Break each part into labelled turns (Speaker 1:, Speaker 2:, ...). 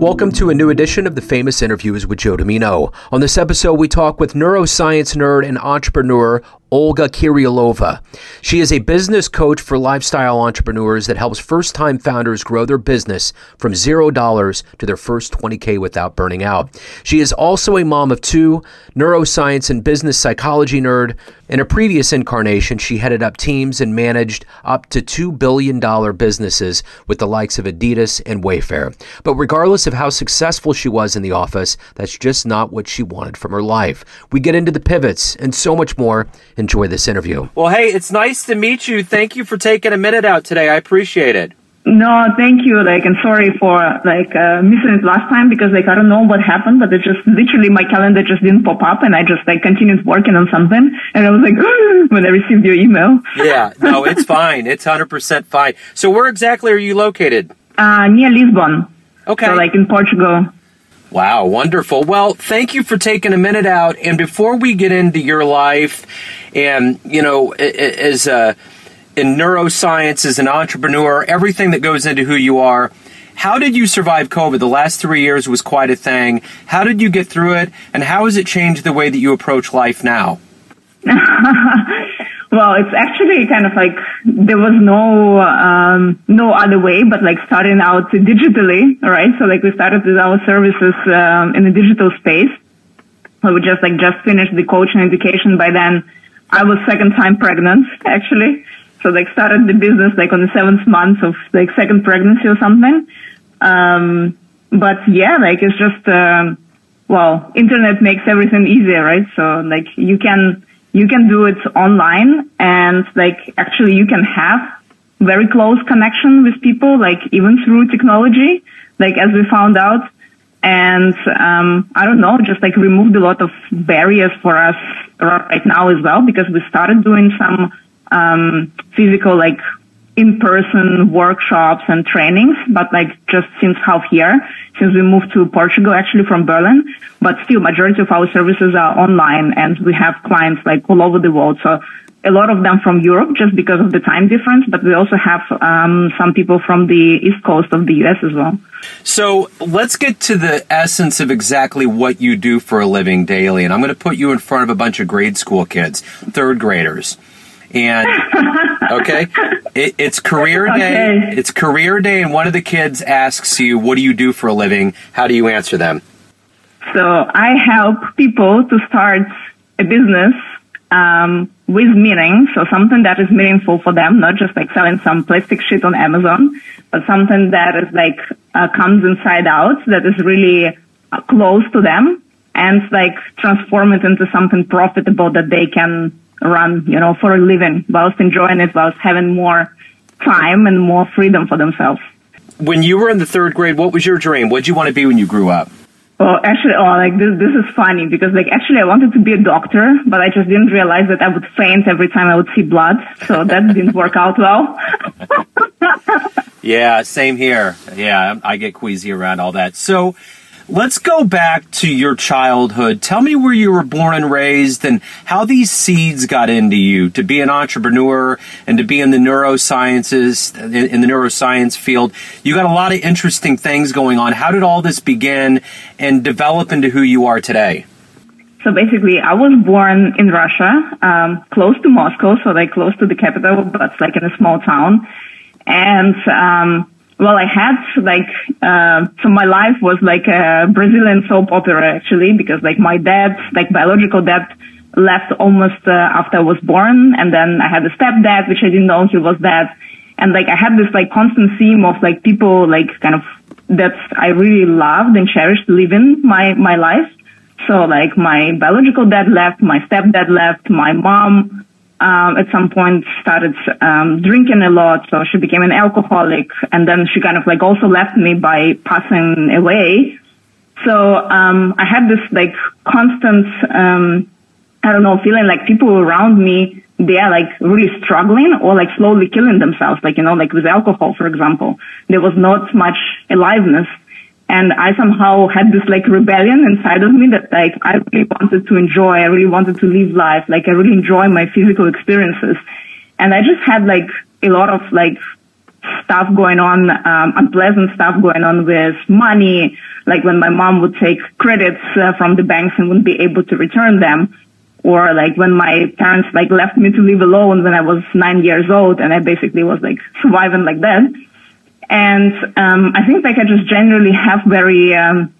Speaker 1: Welcome to a new edition of the Famous Interviews with Joe Dimino. On this episode, we talk with neuroscience nerd and entrepreneur Olga Kirillova. She is a business coach for lifestyle entrepreneurs that helps first time founders grow their business from $0 to their first 20K without burning out. She is also a mom of two, neuroscience and business psychology nerd. In a previous incarnation, she headed up teams and managed up to $2 billion businesses with the likes of Adidas and Wayfair. But regardless of how successful she was in the office, that's just not what she wanted from her life. We get into the pivots and so much more enjoy this interview.
Speaker 2: Well, hey, it's nice to meet you. Thank you for taking a minute out today. I appreciate it.
Speaker 3: No, thank you. Like, and sorry for like uh, missing it last time because like I don't know what happened, but it just literally my calendar just didn't pop up, and I just like continued working on something, and I was like when I received your email.
Speaker 2: yeah, no, it's fine. It's hundred percent fine. So, where exactly are you located?
Speaker 3: Uh, near Lisbon.
Speaker 2: Okay.
Speaker 3: So like in Portugal.
Speaker 2: Wow, wonderful. Well, thank you for taking a minute out. And before we get into your life, and you know, as a in neuroscience, as an entrepreneur, everything that goes into who you are. How did you survive COVID? The last three years was quite a thing. How did you get through it, and how has it changed the way that you approach life now?
Speaker 3: Well, it's actually kind of like there was no um, no other way but like starting out digitally, right? So like we started with our services um, in the digital space. We just like just finished the coaching education. By then, I was second time pregnant actually. So like started the business like on the seventh month of like second pregnancy or something. Um, but yeah, like it's just um, well, internet makes everything easier, right? So like you can you can do it online and like actually you can have very close connection with people, like even through technology, like as we found out. And, um, I don't know, just like removed a lot of barriers for us right now as well, because we started doing some, um, physical, like in-person workshops and trainings, but like just since half year, since we moved to Portugal actually from Berlin, but still majority of our services are online and we have clients like all over the world. So a lot of them from Europe just because of the time difference, but we also have um, some people from the east coast of the US as well.
Speaker 2: So let's get to the essence of exactly what you do for a living daily. And I'm going to put you in front of a bunch of grade school kids, third graders. And okay, it, it's career day. It's career day, and one of the kids asks you, "What do you do for a living?" How do you answer them?
Speaker 3: So I help people to start a business um, with meaning, so something that is meaningful for them, not just like selling some plastic shit on Amazon, but something that is like uh, comes inside out, that is really uh, close to them, and like transform it into something profitable that they can run, you know, for a living, whilst enjoying it, whilst having more time and more freedom for themselves.
Speaker 2: When you were in the third grade, what was your dream? What did you want to be when you grew up?
Speaker 3: Well, actually, oh, like this, this is funny because like actually I wanted to be a doctor, but I just didn't realize that I would faint every time I would see blood. So that didn't work out well.
Speaker 2: yeah, same here. Yeah, I get queasy around all that. So, Let's go back to your childhood. Tell me where you were born and raised and how these seeds got into you to be an entrepreneur and to be in the neurosciences, in the neuroscience field. You got a lot of interesting things going on. How did all this begin and develop into who you are today?
Speaker 3: So basically, I was born in Russia, um, close to Moscow, so like close to the capital, but like in a small town. And um, well, I had like, uh, so my life was like a Brazilian soap opera actually, because like my dad, like biological dad left almost uh, after I was born. And then I had a stepdad, which I didn't know he was dead. And like I had this like constant theme of like people like kind of that I really loved and cherished living my, my life. So like my biological dad left, my stepdad left, my mom um, at some point started um, drinking a lot, so she became an alcoholic, and then she kind of like also left me by passing away. So um, I had this like constant, um, I don't know, feeling like people around me they are like really struggling or like slowly killing themselves, like you know, like with alcohol, for example. There was not much aliveness. And I somehow had this like rebellion inside of me that like I really wanted to enjoy. I really wanted to live life. Like I really enjoy my physical experiences. And I just had like a lot of like stuff going on, um, unpleasant stuff going on with money, like when my mom would take credits uh, from the banks and wouldn't be able to return them. Or like when my parents like left me to live alone when I was nine years old and I basically was like surviving like that. And, um, I think just generally have very, um,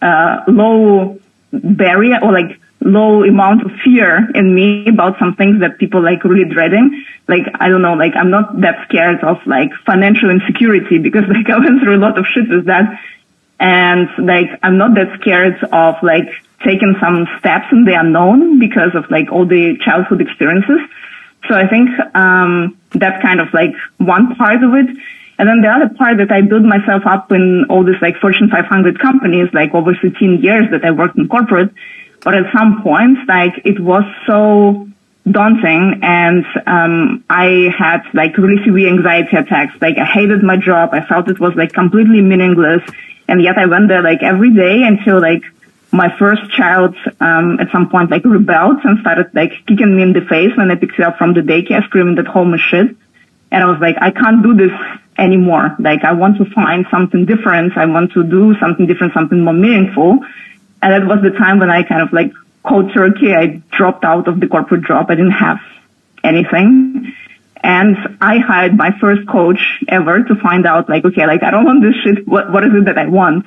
Speaker 3: uh, low barrier or like low amount of fear in me about some things that people like really dreading. Like, I don't know, like I'm not that scared of like financial insecurity because like I went through a lot of shit with that. And like, I'm not that scared of like taking some steps in the unknown because of like all the childhood experiences. So I think, um, that's kind of like one part of it. And then the other part that I built myself up in all these like Fortune 500 companies, like over 15 years that I worked in corporate but at some point, like it was so daunting and um I had like really severe anxiety attacks. Like I hated my job. I felt it was like completely meaningless. And yet I went there like every day until like my first child um at some point like rebelled and started like kicking me in the face when I picked her up from the daycare screaming that home is shit. And I was like, I can't do this anymore. Like I want to find something different. I want to do something different, something more meaningful. And that was the time when I kind of like cold turkey. I dropped out of the corporate job. I didn't have anything. And I hired my first coach ever to find out like, okay, like I don't want this shit. What, what is it that I want?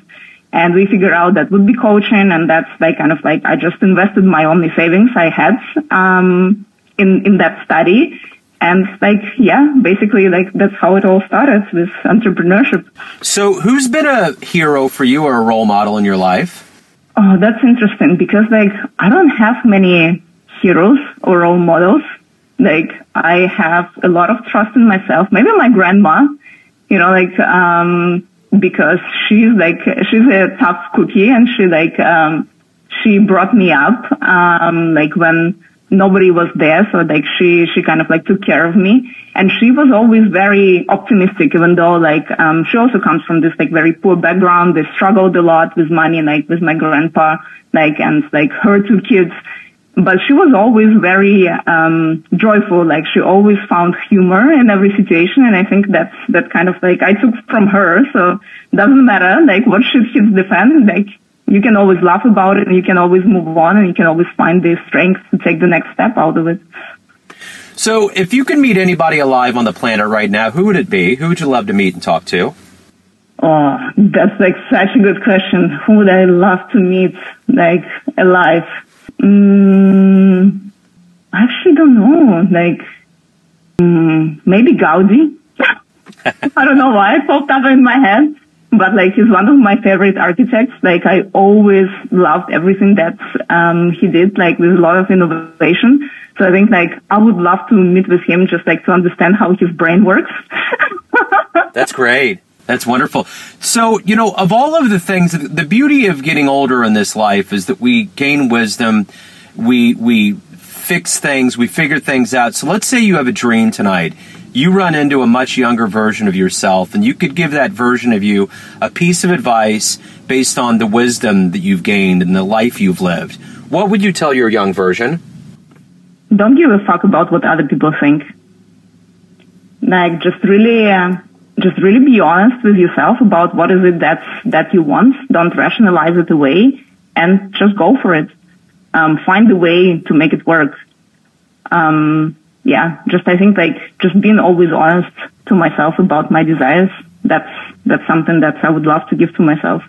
Speaker 3: And we figured out that would be coaching. And that's like kind of like, I just invested my only savings I had, um, in, in that study. And like, yeah, basically like that's how it all started with entrepreneurship.
Speaker 2: So who's been a hero for you or a role model in your life?
Speaker 3: Oh, that's interesting because like I don't have many heroes or role models. Like I have a lot of trust in myself. Maybe my grandma, you know, like um because she's like she's a tough cookie and she like um she brought me up um like when nobody was there. So like she, she kind of like took care of me. And she was always very optimistic, even though like, um, she also comes from this like very poor background. They struggled a lot with money, like with my grandpa, like, and like her two kids. But she was always very, um, joyful. Like she always found humor in every situation. And I think that's, that kind of like I took from her. So doesn't matter like what shit hits the. Like you can always laugh about it and you can always move on and you can always find the strength to take the next step out of it.
Speaker 2: So, if you could meet anybody alive on the planet right now, who would it be? Who would you love to meet and talk to?
Speaker 3: Oh, that's like such a good question. Who would I love to meet, like, alive? Mm, I actually don't know. Like, mm, maybe Gaudi. I don't know why it popped up in my head but like he's one of my favorite architects. Like I always loved everything that um, he did, like with a lot of innovation. So I think like I would love to meet with him just like to understand how his brain works.
Speaker 2: That's great. That's wonderful. So, you know, of all of the things, the beauty of getting older in this life is that we gain wisdom, we we fix things, we figure things out. So let's say you have a dream tonight you run into a much younger version of yourself, and you could give that version of you a piece of advice based on the wisdom that you've gained and the life you've lived, what would you tell your young version?
Speaker 3: Don't give a fuck about what other people think. Like, just really, uh, just really be honest with yourself about what is it that's, that you want. Don't rationalize it away and just go for it. Um, find a way to make it work. Um, yeah, just I think like just being always honest to myself about my desires. That's that's something that I would love to give to myself.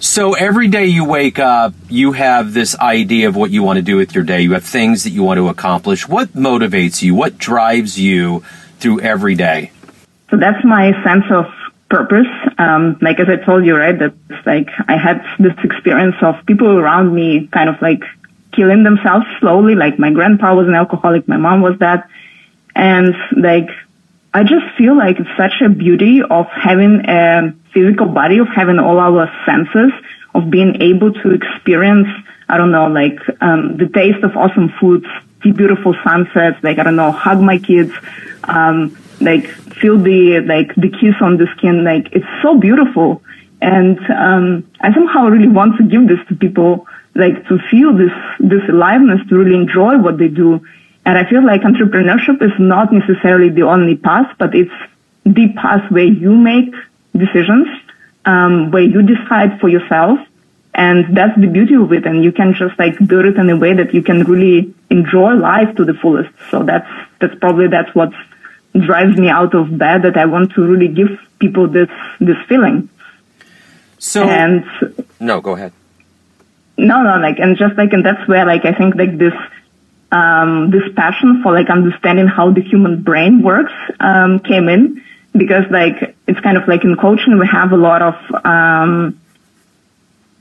Speaker 2: So every day you wake up, you have this idea of what you want to do with your day. You have things that you want to accomplish. What motivates you? What drives you through every day?
Speaker 3: So that's my sense of purpose. Um, like as I told you, right, that like I had this experience of people around me kind of like killing themselves slowly. Like my grandpa was an alcoholic, my mom was that. And like, I just feel like it's such a beauty of having a physical body, of having all our senses, of being able to experience, I don't know, like, um, the taste of awesome foods, see beautiful sunsets, like, I don't know, hug my kids, um, like, feel the, like, the kiss on the skin, like, it's so beautiful. And, um, I somehow really want to give this to people like to feel this, this aliveness, to really enjoy what they do. And I feel like entrepreneurship is not necessarily the only path, but it's the path where you make decisions, um, where you decide for yourself. And that's the beauty of it. And you can just like build it in a way that you can really enjoy life to the fullest. So that's, that's probably, that's what drives me out of bed that I want to really give people this, this feeling.
Speaker 2: So, and no, go ahead.
Speaker 3: No, no, like, and just like, and that's where like, I think like this, um, this passion for like understanding how the human brain works, um, came in because like, it's kind of like in coaching, we have a lot of, um,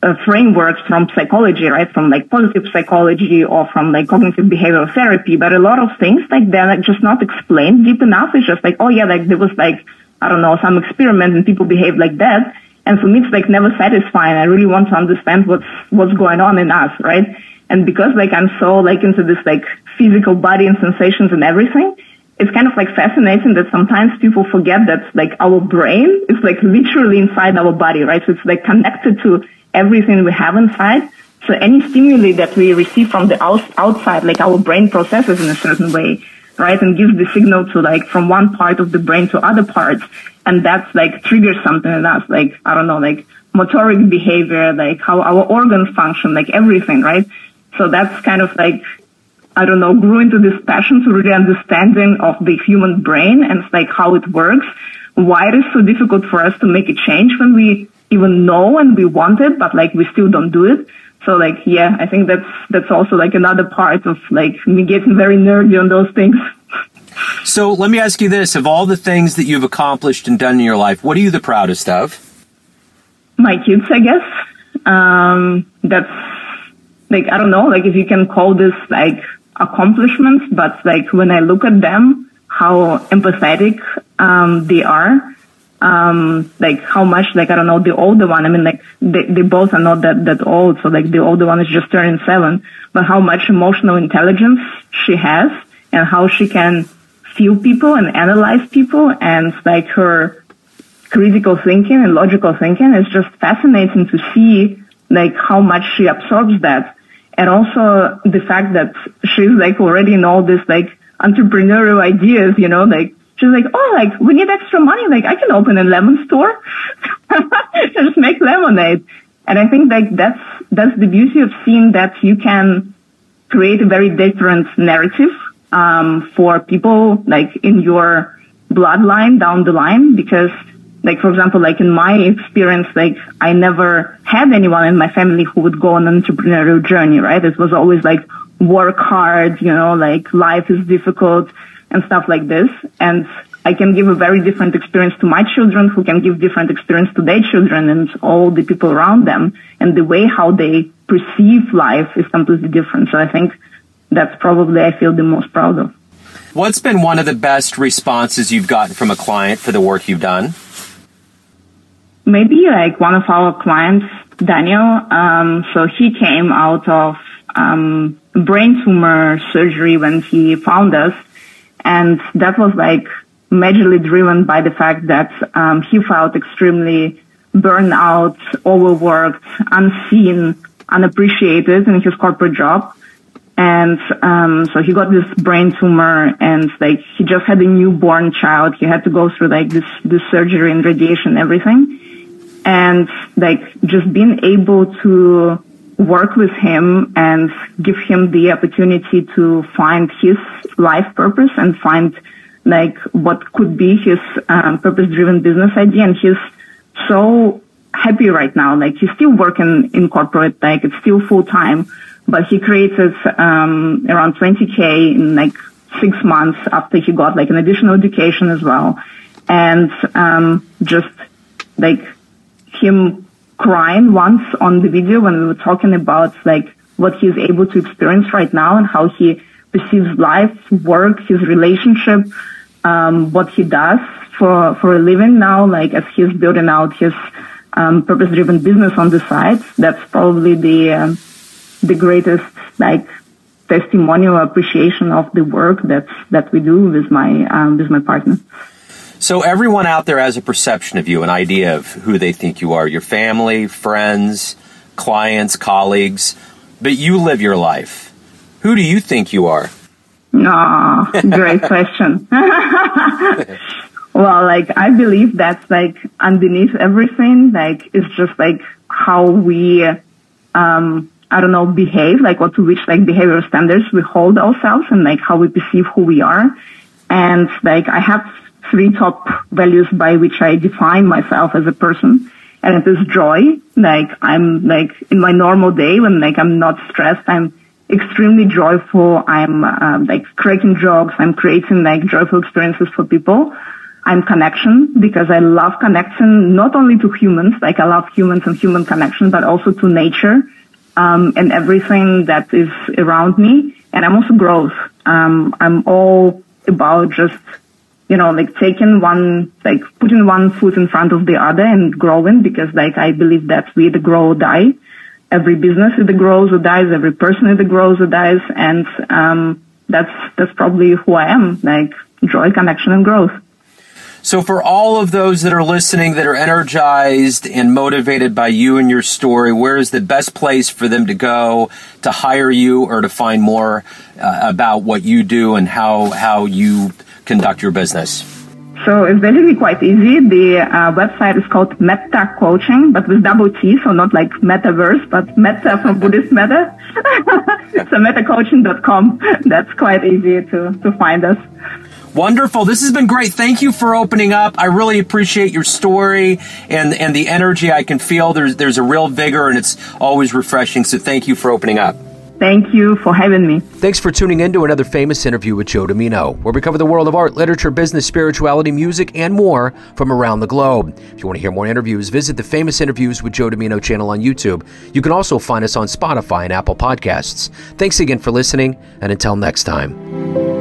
Speaker 3: uh, frameworks from psychology, right? From like positive psychology or from like cognitive behavioral therapy, but a lot of things like they're like just not explained deep enough. It's just like, oh yeah, like there was like, I don't know, some experiment and people behave like that. And for me, it's like never satisfying. I really want to understand what's, what's going on in us, right? And because like I'm so like into this like physical body and sensations and everything, it's kind of like fascinating that sometimes people forget that like our brain is like literally inside our body, right? So it's like connected to everything we have inside. So any stimuli that we receive from the outside, like our brain processes in a certain way, right? And gives the signal to like from one part of the brain to other parts. And that's like triggers something and that's like, I don't know, like motoric behavior, like how our organs function, like everything, right? So that's kind of like, I don't know, grew into this passion to really understanding of the human brain and like how it works, why it is so difficult for us to make a change when we even know and we want it, but like we still don't do it. So like, yeah, I think that's, that's also like another part of like me getting very nerdy on those things.
Speaker 2: So let me ask you this. Of all the things that you've accomplished and done in your life, what are you the proudest of?
Speaker 3: My kids, I guess. Um, that's like, I don't know, like if you can call this like accomplishments, but like when I look at them, how empathetic, um, they are um, like how much, like, I don't know, the older one, I mean, like, they, they both are not that, that old. So like the older one is just turning seven, but how much emotional intelligence she has and how she can feel people and analyze people and like her critical thinking and logical thinking is just fascinating to see like how much she absorbs that. And also the fact that she's like already in all this like entrepreneurial ideas, you know, like She's like, oh, like we need extra money. Like I can open a lemon store, just make lemonade. And I think like that's that's the beauty of seeing that you can create a very different narrative um, for people like in your bloodline down the line because like for example like in my experience like i never had anyone in my family who would go on an entrepreneurial journey right it was always like work hard you know like life is difficult and stuff like this. And I can give a very different experience to my children who can give different experience to their children and all the people around them. And the way how they perceive life is completely different. So I think that's probably I feel the most proud of.
Speaker 2: What's been one of the best responses you've gotten from a client for the work you've done?
Speaker 3: Maybe like one of our clients, Daniel. Um, so he came out of um, brain tumor surgery when he found us and that was like majorly driven by the fact that um, he felt extremely burned out, overworked, unseen, unappreciated in his corporate job. And um, so he got this brain tumor, and like he just had a newborn child. He had to go through like this this surgery and radiation, everything. And like just being able to work with him and give him the opportunity to find his life purpose and find like what could be his um, purpose driven business idea. And he's so happy right now. Like he's still working in corporate like it's still full time but he created um, around 20k in like six months after he got like an additional education as well. And um, just like him crying once on the video when we were talking about like what he's able to experience right now and how he perceives life, work, his relationship, um, what he does for for a living now, like as he's building out his um, purpose-driven business on the side. That's probably the um, the greatest like testimonial appreciation of the work that that we do with my um, with my partner.
Speaker 2: So everyone out there has a perception of you, an idea of who they think you are, your family, friends, clients, colleagues, but you live your life. Who do you think you are?
Speaker 3: No, great question. Well, like I believe that's like underneath everything, like it's just like how we, um, I don't know, behave, like what to which like behavioral standards we hold ourselves and like how we perceive who we are. And like I have three top values by which I define myself as a person. And it is joy. Like I'm like in my normal day when like I'm not stressed, I'm extremely joyful. I'm um, like cracking jokes. I'm creating like joyful experiences for people. I'm connection because I love connection not only to humans, like I love humans and human connection, but also to nature um, and everything that is around me. And I'm also growth. Um, I'm all about just you know like taking one like putting one foot in front of the other and growing because like I believe that we the grow or die every business either grows or dies, every person either grows or dies, and um, that's that's probably who I am, like joy, connection, and growth.
Speaker 2: So, for all of those that are listening that are energized and motivated by you and your story, where is the best place for them to go to hire you or to find more uh, about what you do and how how you conduct your business?
Speaker 3: So it's basically quite easy. The uh, website is called Metta Coaching, but with double T, so not like metaverse, but meta from Buddhist Metta. so mettacoaching.com. That's quite easy to, to find us.
Speaker 2: Wonderful. This has been great. Thank you for opening up. I really appreciate your story and, and the energy I can feel. There's, there's a real vigor and it's always refreshing. So thank you for opening up.
Speaker 3: Thank you for having me.
Speaker 1: Thanks for tuning in to another famous interview with Joe Dimino, where we cover the world of art, literature, business, spirituality, music, and more from around the globe. If you want to hear more interviews, visit the Famous Interviews with Joe Dimino channel on YouTube. You can also find us on Spotify and Apple Podcasts. Thanks again for listening, and until next time.